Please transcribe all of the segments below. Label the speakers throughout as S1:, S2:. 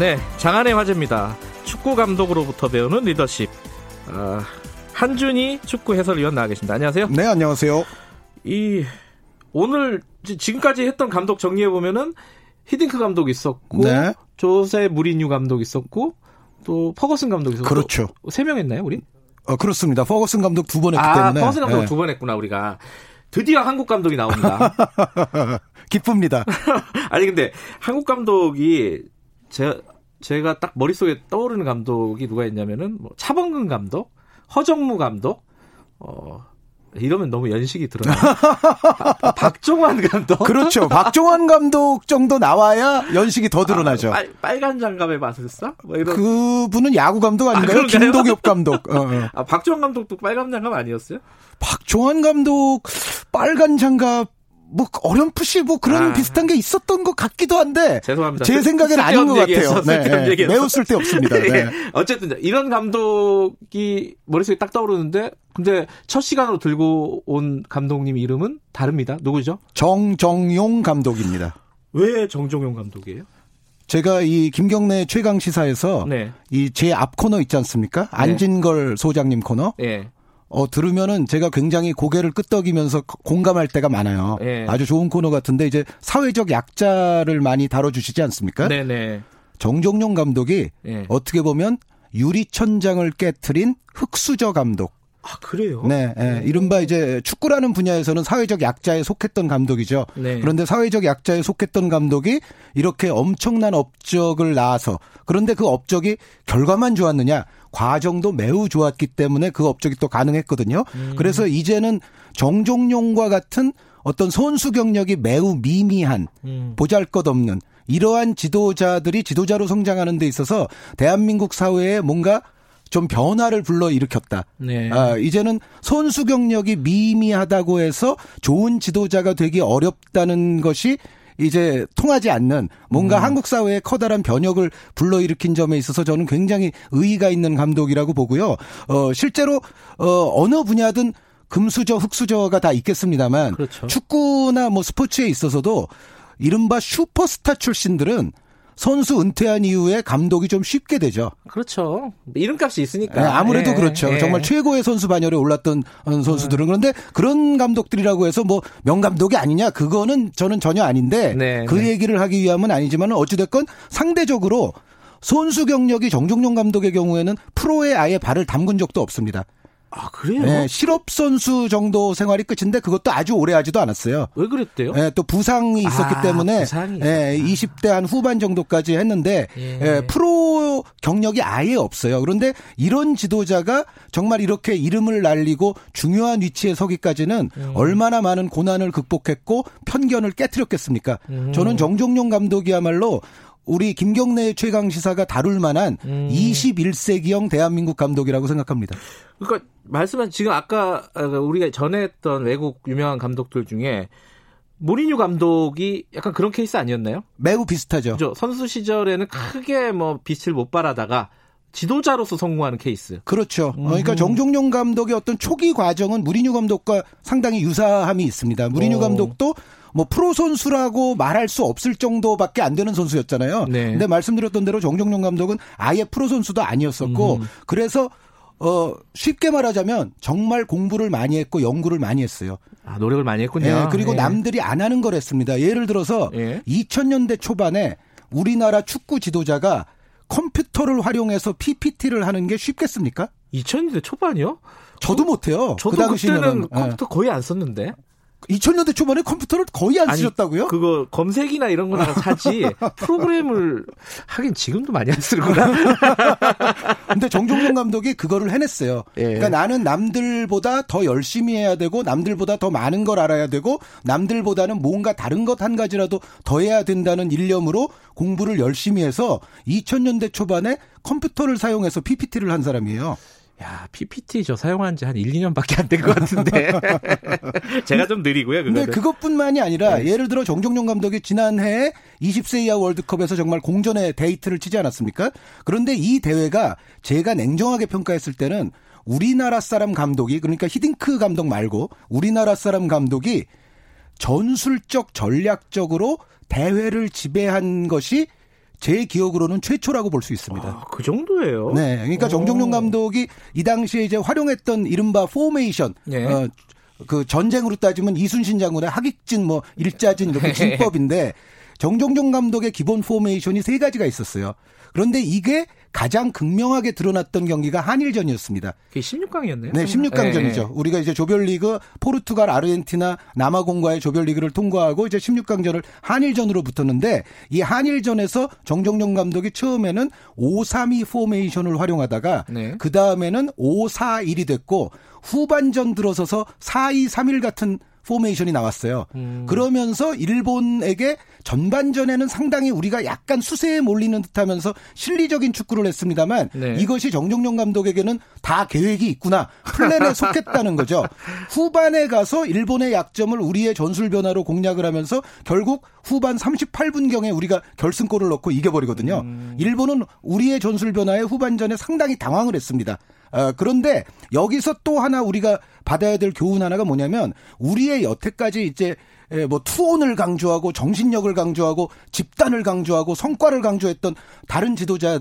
S1: 네, 장안의 화제입니다. 축구 감독으로부터 배우는 리더십. 아, 한준희 축구 해설위원 나와 계십니다. 안녕하세요.
S2: 네, 안녕하세요.
S1: 이 오늘 지금까지 했던 감독 정리해 보면은 히딩크 감독 있었고 네. 조세 무리뉴 감독 있었고 또 퍼거슨 감독 있었고
S2: 그렇죠.
S1: 세 명 했나요, 우리?
S2: 어, 그렇습니다. 퍼거슨 감독 두 번 했기 아, 때문에.
S1: 퍼거슨 감독 네. 두번 했구나, 우리가. 드디어 한국 감독이 나옵니다.
S2: 기쁩니다.
S1: 아니 근데 한국 감독이 제 제가 딱 머릿속에 떠오르는 감독이 누가 있냐면은 뭐 차범근 감독, 허정무 감독, 어 이러면 너무 연식이 들어요. 박종환 감독.
S2: 그렇죠. 박종환 감독 정도 나와야 연식이 더 드러나죠.
S1: 아, 빨, 간 장갑에 맞았어? 뭐 이런.
S2: 그분은 야구 감독 아닌가요? 아, 김도엽 감독. 어, 어.
S1: 아, 박종환 감독도 빨간 장갑 아니었어요?
S2: 박종환 감독 빨간 장갑 뭐 어렴풋이 뭐 그런 아. 비슷한 게 있었던 것 같기도 한데
S1: 죄송합니다.
S2: 제 생각엔 아닌 것 같아요. 네, 네. 매우 쓸데없습니다. 네. 네.
S1: 어쨌든 이런 감독이 머릿속에 딱 떠오르는데 근데 첫 시간으로 들고 온 감독님 이름은 다릅니다. 누구죠?
S2: 정정용 감독입니다.
S1: 왜 정정용 감독이에요?
S2: 제가 이 김경래 최강 시사에서 네. 이제 앞 코너 있지 않습니까? 네. 안진걸 소장님 코너. 네. 어, 들으면은 제가 굉장히 고개를 끄덕이면서 공감할 때가 많아요. 네. 아주 좋은 코너 같은데 이제 사회적 약자를 많이 다뤄주시지 않습니까? 네네. 정종용 감독이 네. 어떻게 보면 유리천장을 깨트린 흑수저 감독.
S1: 아, 그래요?
S2: 네, 네. 이른바 이제 축구라는 분야에서는 사회적 약자에 속했던 감독이죠. 네. 그런데 사회적 약자에 속했던 감독이 이렇게 엄청난 업적을 낳아서 그런데 그 업적이 결과만 좋았느냐? 과정도 매우 좋았기 때문에 그 업적이 또 가능했거든요. 음. 그래서 이제는 정종용과 같은 어떤 선수 경력이 매우 미미한 음. 보잘 것 없는 이러한 지도자들이 지도자로 성장하는 데 있어서 대한민국 사회에 뭔가 좀 변화를 불러 일으켰다. 네. 아, 이제는 선수 경력이 미미하다고 해서 좋은 지도자가 되기 어렵다는 것이 이제 통하지 않는 뭔가 음. 한국 사회에 커다란 변혁을 불러일으킨 점에 있어서 저는 굉장히 의의가 있는 감독이라고 보고요. 어, 실제로 어, 어느 분야든 금수저, 흑수저가 다 있겠습니다만 그렇죠. 축구나 뭐 스포츠에 있어서도 이른바 슈퍼스타 출신들은 선수 은퇴한 이후에 감독이 좀 쉽게 되죠.
S1: 그렇죠. 이름값이 있으니까.
S2: 네, 아무래도 예, 그렇죠. 예. 정말 최고의 선수 반열에 올랐던 선수들은 그런데 그런 감독들이라고 해서 뭐 명감독이 아니냐 그거는 저는 전혀 아닌데 네, 그 네. 얘기를 하기 위함은 아니지만 어찌됐건 상대적으로 선수 경력이 정종용 감독의 경우에는 프로에 아예 발을 담근 적도 없습니다.
S1: 아, 그래요? 네,
S2: 실업 선수 정도 생활이 끝인데 그것도 아주 오래 하지도 않았어요.
S1: 왜 그랬대요?
S2: 네, 또 부상이 있었기 아, 때문에 부상이 네, 20대 한 후반 정도까지 했는데 예. 네, 프로 경력이 아예 없어요. 그런데 이런 지도자가 정말 이렇게 이름을 날리고 중요한 위치에 서기까지는 음. 얼마나 많은 고난을 극복했고 편견을 깨뜨렸겠습니까? 음. 저는 정종용 감독이야말로 우리 김경래 최강 시사가 다룰 만한 음. 21세기형 대한민국 감독이라고 생각합니다.
S1: 그러니까 말씀한 지금 아까 우리가 전에 했던 외국 유명한 감독들 중에 모리뉴 감독이 약간 그런 케이스 아니었나요?
S2: 매우 비슷하죠.
S1: 그렇죠? 선수 시절에는 크게 뭐 빛을 못 발하다가 지도자로서 성공하는 케이스.
S2: 그렇죠. 음. 그러니까 정종용 감독의 어떤 초기 과정은 무리뉴 감독과 상당히 유사함이 있습니다. 무리뉴 오. 감독도 뭐 프로 선수라고 말할 수 없을 정도밖에 안 되는 선수였잖아요. 네. 근데 말씀드렸던 대로 정종용 감독은 아예 프로 선수도 아니었었고 음. 그래서 어 쉽게 말하자면 정말 공부를 많이 했고 연구를 많이 했어요.
S1: 아, 노력을 많이 했군요.
S2: 예, 그리고 예. 남들이 안 하는 걸 했습니다. 예를 들어서 예. 2000년대 초반에 우리나라 축구 지도자가 컴퓨터를 활용해서 PPT를 하는 게 쉽겠습니까?
S1: 2000년대 초반이요?
S2: 저도 못해요.
S1: 저도 그 그때는 컴퓨터 거의 안 썼는데.
S2: 2000년대 초반에 컴퓨터를 거의 안 아니, 쓰셨다고요?
S1: 그거 검색이나 이런 거나 사지 프로그램을 하긴 지금도 많이 안 쓰는구나.
S2: 근데 정종용 감독이 그거를 해냈어요. 예. 그러니까 나는 남들보다 더 열심히 해야 되고 남들보다 더 많은 걸 알아야 되고 남들보다는 뭔가 다른 것 한 가지라도 더 해야 된다는 일념으로 공부를 열심히 해서 2000년대 초반에 컴퓨터를 사용해서 PPT를 한 사람이에요.
S1: 야, PPT 저 사용한 지 한 1, 2년밖에 안 된 것 같은데. 제가 좀 느리고요,
S2: 그거 근데 그것뿐만이 아니라 네. 예를 들어 정종용 감독이 지난해 20세 이하 월드컵에서 정말 공전의 데이트를 치지 않았습니까? 그런데 이 대회가 제가 냉정하게 평가했을 때는 우리나라 사람 감독이 그러니까 히딩크 감독 말고 우리나라 사람 감독이 전술적 전략적으로 대회를 지배한 것이 제 기억으로는 최초라고 볼 수 있습니다. 아,
S1: 그 정도예요?
S2: 네. 그러니까 오. 정정용 감독이 이 당시에 이제 활용했던 이른바 포메이션. 네. 어, 그 전쟁으로 따지면 이순신 장군의 학익진 뭐 일자진 이렇게 진법인데 정정용 감독의 기본 포메이션이 세 가지가 있었어요. 그런데 이게 가장 극명하게 드러났던 경기가 한일전이었습니다.
S1: 그게 16강이었네요.
S2: 네, 16강전이죠. 네. 우리가 이제 조별리그 포르투갈, 아르헨티나, 남아공과의 조별리그를 통과하고 이제 16강전을 한일전으로 붙었는데 이 한일전에서 정정용 감독이 처음에는 5-3-2 포메이션을 활용하다가 네. 그 다음에는 5-4-1이 됐고 후반전 들어서서 4-2-3-1 같은 포메이션이 나왔어요. 음. 그러면서 일본에게 전반전에는 상당히 우리가 약간 수세에 몰리는 듯하면서 실리적인 축구를 했습니다만 네. 이것이 정정용 감독에게는 다 계획이 있구나 플랜에 속했다는 거죠. 후반에 가서 일본의 약점을 우리의 전술 변화로 공략을 하면서 결국 후반 38분 경에 우리가 결승골을 넣고 이겨버리거든요. 음. 일본은 우리의 전술 변화에 후반전에 상당히 당황을 했습니다. 어, 그런데 여기서 또 하나 우리가 받아야 될 교훈 하나가 뭐냐면 우리의 여태까지 이제 뭐 투혼을 강조하고 정신력을 강조하고 집단을 강조하고 성과를 강조했던 다른 지도자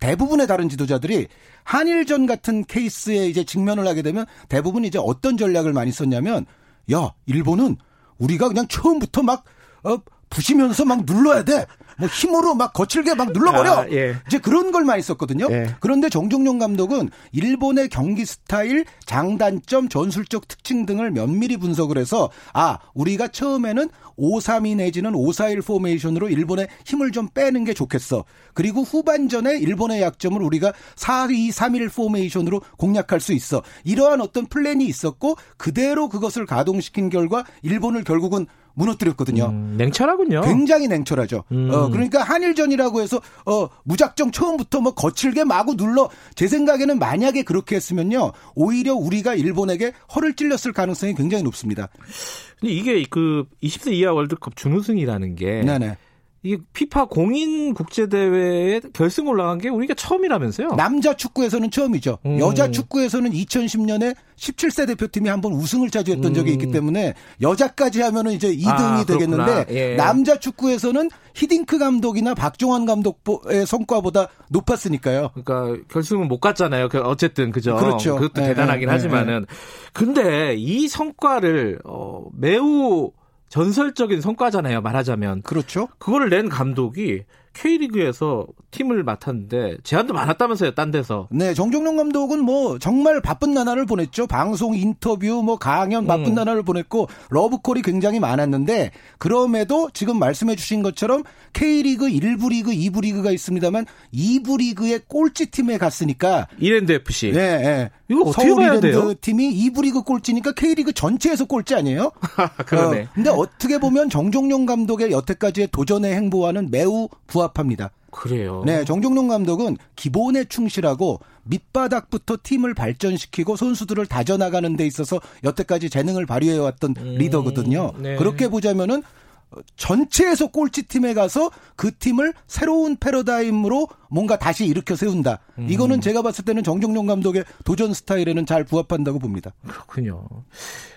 S2: 대부분의 다른 지도자들이 한일전 같은 케이스에 이제 직면을 하게 되면 대부분 이제 어떤 전략을 많이 썼냐면 야 일본은 우리가 그냥 처음부터 막 어, 부시면서 막 눌러야 돼. 뭐 힘으로 막 거칠게 막 눌러버려. 아, 예. 이제 그런 걸 많이 썼거든요. 예. 그런데 정종용 감독은 일본의 경기 스타일, 장단점, 전술적 특징 등을 면밀히 분석을 해서 아 우리가 처음에는 5-3-2 내지는 5-4-1 포메이션으로 일본의 힘을 좀 빼는 게 좋겠어. 그리고 후반전에 일본의 약점을 우리가 4-2-3-1 포메이션으로 공략할 수 있어. 이러한 어떤 플랜이 있었고 그대로 그것을 가동시킨 결과 일본을 결국은 무너뜨렸거든요. 음,
S1: 냉철하군요.
S2: 굉장히 냉철하죠. 음. 어, 그러니까 한일전이라고 해서 어, 무작정 처음부터 뭐 거칠게 마구 눌러 제 생각에는 만약에 그렇게 했으면요. 오히려 우리가 일본에게 허를 찔렸을 가능성이 굉장히 높습니다.
S1: 근데 이게 그 20세 이하 월드컵 준우승이라는 게 네네. 이게 피파 공인 국제 대회에 결승 올라간 게 우리가 처음이라면서요?
S2: 남자 축구에서는 처음이죠. 음. 여자 축구에서는 2010년에 17세 대표팀이 한번 우승을 차지했던 음. 적이 있기 때문에 여자까지 하면은 이제 2등이 아, 되겠는데 예. 남자 축구에서는 히딩크 감독이나 박종환 감독의 성과보다 높았으니까요.
S1: 그러니까 결승은 못 갔잖아요. 그 어쨌든 그죠.
S2: 그렇죠.
S1: 그것도 네, 대단하긴 네, 하지만은 네. 근데 이 성과를 어 매우 전설적인 성과잖아요, 말하자면.
S2: 그렇죠.
S1: 그거를 낸 감독이 K리그에서 팀을 맡았는데 제안도 많았다면서요, 딴 데서.
S2: 네, 정정용 감독은 뭐 정말 바쁜 나날을 보냈죠. 방송, 인터뷰, 뭐 강연 바쁜 음. 나날을 보냈고 러브콜이 굉장히 많았는데 그럼에도 지금 말씀해 주신 것처럼 K리그 1부 리그, 2부 리그가 있습니다만 2부 리그의 꼴찌 팀에 갔으니까
S1: 이랜드 FC.
S2: 네, 네.
S1: 이거 어떻게 봐야 돼요?
S2: 팀이 2부 리그 꼴찌니까 K리그 전체에서 꼴찌 아니에요?
S1: 그러네.
S2: 어, 근데 어떻게 보면 정종용 감독의 여태까지의 도전의 행보와는 매우 부합합니다.
S1: 그래요.
S2: 네, 정종용 감독은 기본에 충실하고 밑바닥부터 팀을 발전시키고 선수들을 다져나가는 데 있어서 여태까지 재능을 발휘해왔던 음, 리더거든요. 네. 그렇게 보자면은 전체에서 꼴찌 팀에 가서 그 팀을 새로운 패러다임으로 뭔가 다시 일으켜 세운다. 음. 이거는 제가 봤을 때는 정종용 감독의 도전 스타일에는 잘 부합한다고 봅니다.
S1: 그렇군요.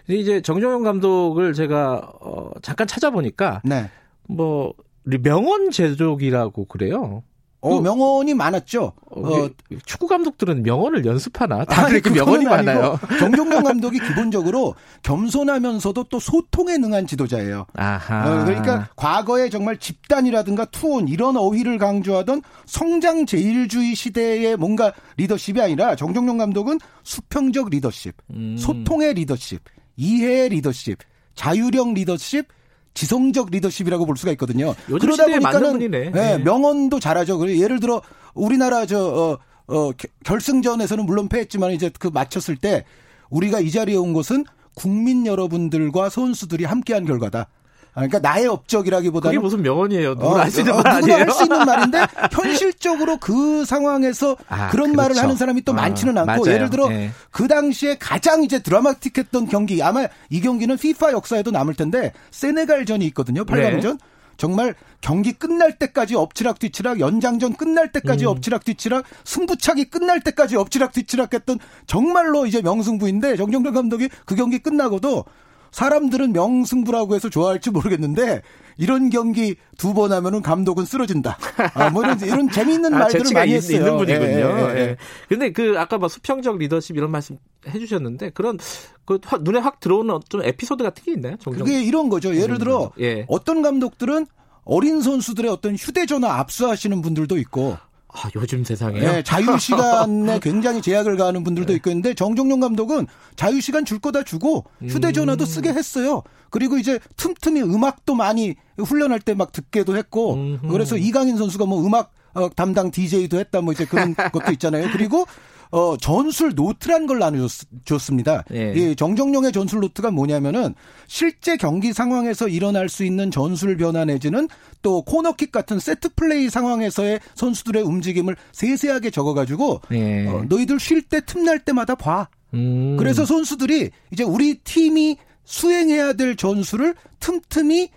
S1: 이제 정종용 감독을 제가 어 잠깐 찾아보니까 네. 뭐 명언 제조기라고 그래요.
S2: 어, 명언이 많았죠. 어, 어,
S1: 축구 감독들은 명언을 연습하나? 다 그렇게 명언이 많아요.
S2: 정종용 감독이 기본적으로 겸손하면서도 또 소통에 능한 지도자예요.
S1: 아하.
S2: 어, 그러니까 과거에 정말 집단이라든가 투혼 이런 어휘를 강조하던 성장 제일주의 시대의 뭔가 리더십이 아니라 정종용 감독은 수평적 리더십, 음. 소통의 리더십, 이해의 리더십, 자유형 리더십, 지성적 리더십이라고 볼 수가 있거든요.
S1: 그러다 보니까는 네,
S2: 네. 명언도 잘하죠. 예를 들어 우리나라 저 어, 어, 결승전에서는 물론 패했지만 이제 그 맞췄을 때 우리가 이 자리에 온 것은 국민 여러분들과 선수들이 함께한 결과다. 그러니까 나의 업적이라기보다는
S1: 그게 무슨 명언이에요. 누구 어, 할수 있는 어, 말 아니에요?
S2: 할수 있는 말인데 현실적으로 그 상황에서 아, 그런 그렇죠. 말을 하는 사람이 또 아, 많지는 않고 맞아요. 예를 들어 네. 그 당시에 가장 이제 드라마틱했던 경기 아마 이 경기는 FIFA 역사에도 남을 텐데 세네갈전이 있거든요. 8강전. 네. 정말 경기 끝날 때까지 엎치락 뒤치락 연장전 끝날 때까지 음. 엎치락 뒤치락 승부차기 끝날 때까지 엎치락 뒤치락 했던 정말로 이제 명승부인데 정정덕 감독이 그 경기 끝나고도 사람들은 명승부라고 해서 좋아할지 모르겠는데 이런 경기 두 번 하면은 감독은 쓰러진다. 아, 뭐 이런, 이런 재미있는 아, 말들을 많이 했어요.
S1: 있는 분이군요. 예, 예, 예. 근데 그 아까 뭐 수평적 리더십 이런 말씀 해주셨는데 그런 그 눈에 확 들어오는 좀 에피소드 같은 게 있나요?
S2: 종종? 그게 이런 거죠. 예를 들어 예. 어떤 감독들은 어린 선수들의 어떤 휴대전화 압수하시는 분들도 있고
S1: 아, 요즘 세상에.
S2: 네, 자유 시간에 굉장히 제약을 가하는 분들도 네. 있고 있는데 정종용 감독은 자유 시간 줄 거다 주고 휴대전화도 음. 쓰게 했어요. 그리고 이제 틈틈이 음악도 많이 훈련할 때 막 듣게도 했고 음흠. 그래서 이강인 선수가 뭐 음악 어, 담당 DJ도 했다 뭐 이제 그런 것도 있잖아요. 그리고 어, 전술 노트란 걸 나눠줬습니다. 예. 이 정정용의 전술 노트가 뭐냐면은 실제 경기 상황에서 일어날 수 있는 전술 변화 내지는 또 코너킥 같은 세트 플레이 상황에서의 선수들의 움직임을 세세하게 적어가지고 예. 어, 너희들 쉴 때 틈날 때마다 봐. 음. 그래서 선수들이 이제 우리 팀이 수행해야 될 전술을 틈틈이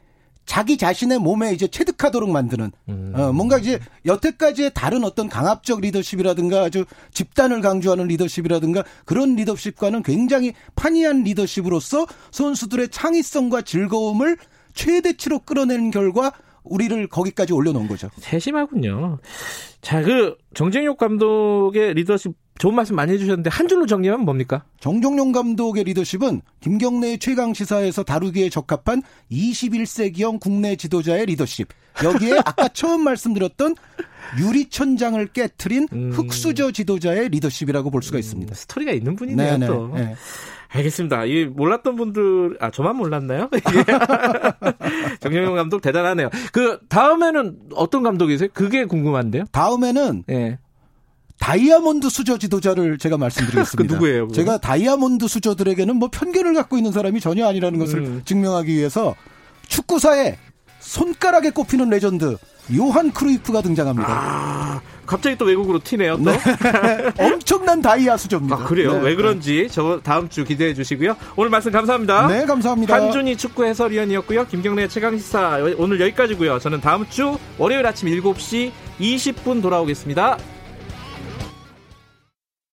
S2: 자기 자신의 몸에 이제 체득하도록 만드는 음. 어, 뭔가 이제 여태까지의 다른 어떤 강압적 리더십이라든가 아주 집단을 강조하는 리더십이라든가 그런 리더십과는 굉장히 판이한 리더십으로서 선수들의 창의성과 즐거움을 최대치로 끌어낸 결과 우리를 거기까지 올려놓은 거죠.
S1: 세심하군요. 자, 그 정재욱 감독의 리더십 좋은 말씀 많이 해주셨는데 한 줄로 정리하면 뭡니까?
S2: 정종용 감독의 리더십은 김경래의 최강 시사에서 다루기에 적합한 21세기형 국내 지도자의 리더십. 여기에 아까 처음 말씀드렸던 유리천장을 깨트린 음. 흑수저 지도자의 리더십이라고 볼 수가 있습니다. 음,
S1: 스토리가 있는 분이네요. 네네. 또. 네. 알겠습니다. 이 몰랐던 분들 아 저만 몰랐나요? 정영용 감독 대단하네요. 그 다음에는 어떤 감독이세요? 그게 궁금한데요.
S2: 다음에는 네. 다이아몬드 수저 지도자를 제가 말씀드리겠습니다.
S1: 그 누구예요?
S2: 그건? 제가 다이아몬드 수저들에게는 뭐 편견을 갖고 있는 사람이 전혀 아니라는 것을 음. 증명하기 위해서 축구사에 손가락에 꼽히는 레전드 요한 크루이프가 등장합니다.
S1: 아, 갑자기 또 외국으로 튀네요. 또 네.
S2: 엄청난 다이아 수저입니다.
S1: 아, 그래요? 네. 왜 그런지 저 다음 주 기대해 주시고요. 오늘 말씀 감사합니다.
S2: 네, 감사합니다.
S1: 한준희 축구 해설위원이었고요. 김경래 최강 시사 오늘 여기까지고요. 저는 다음 주 월요일 아침 7시 20분 돌아오겠습니다.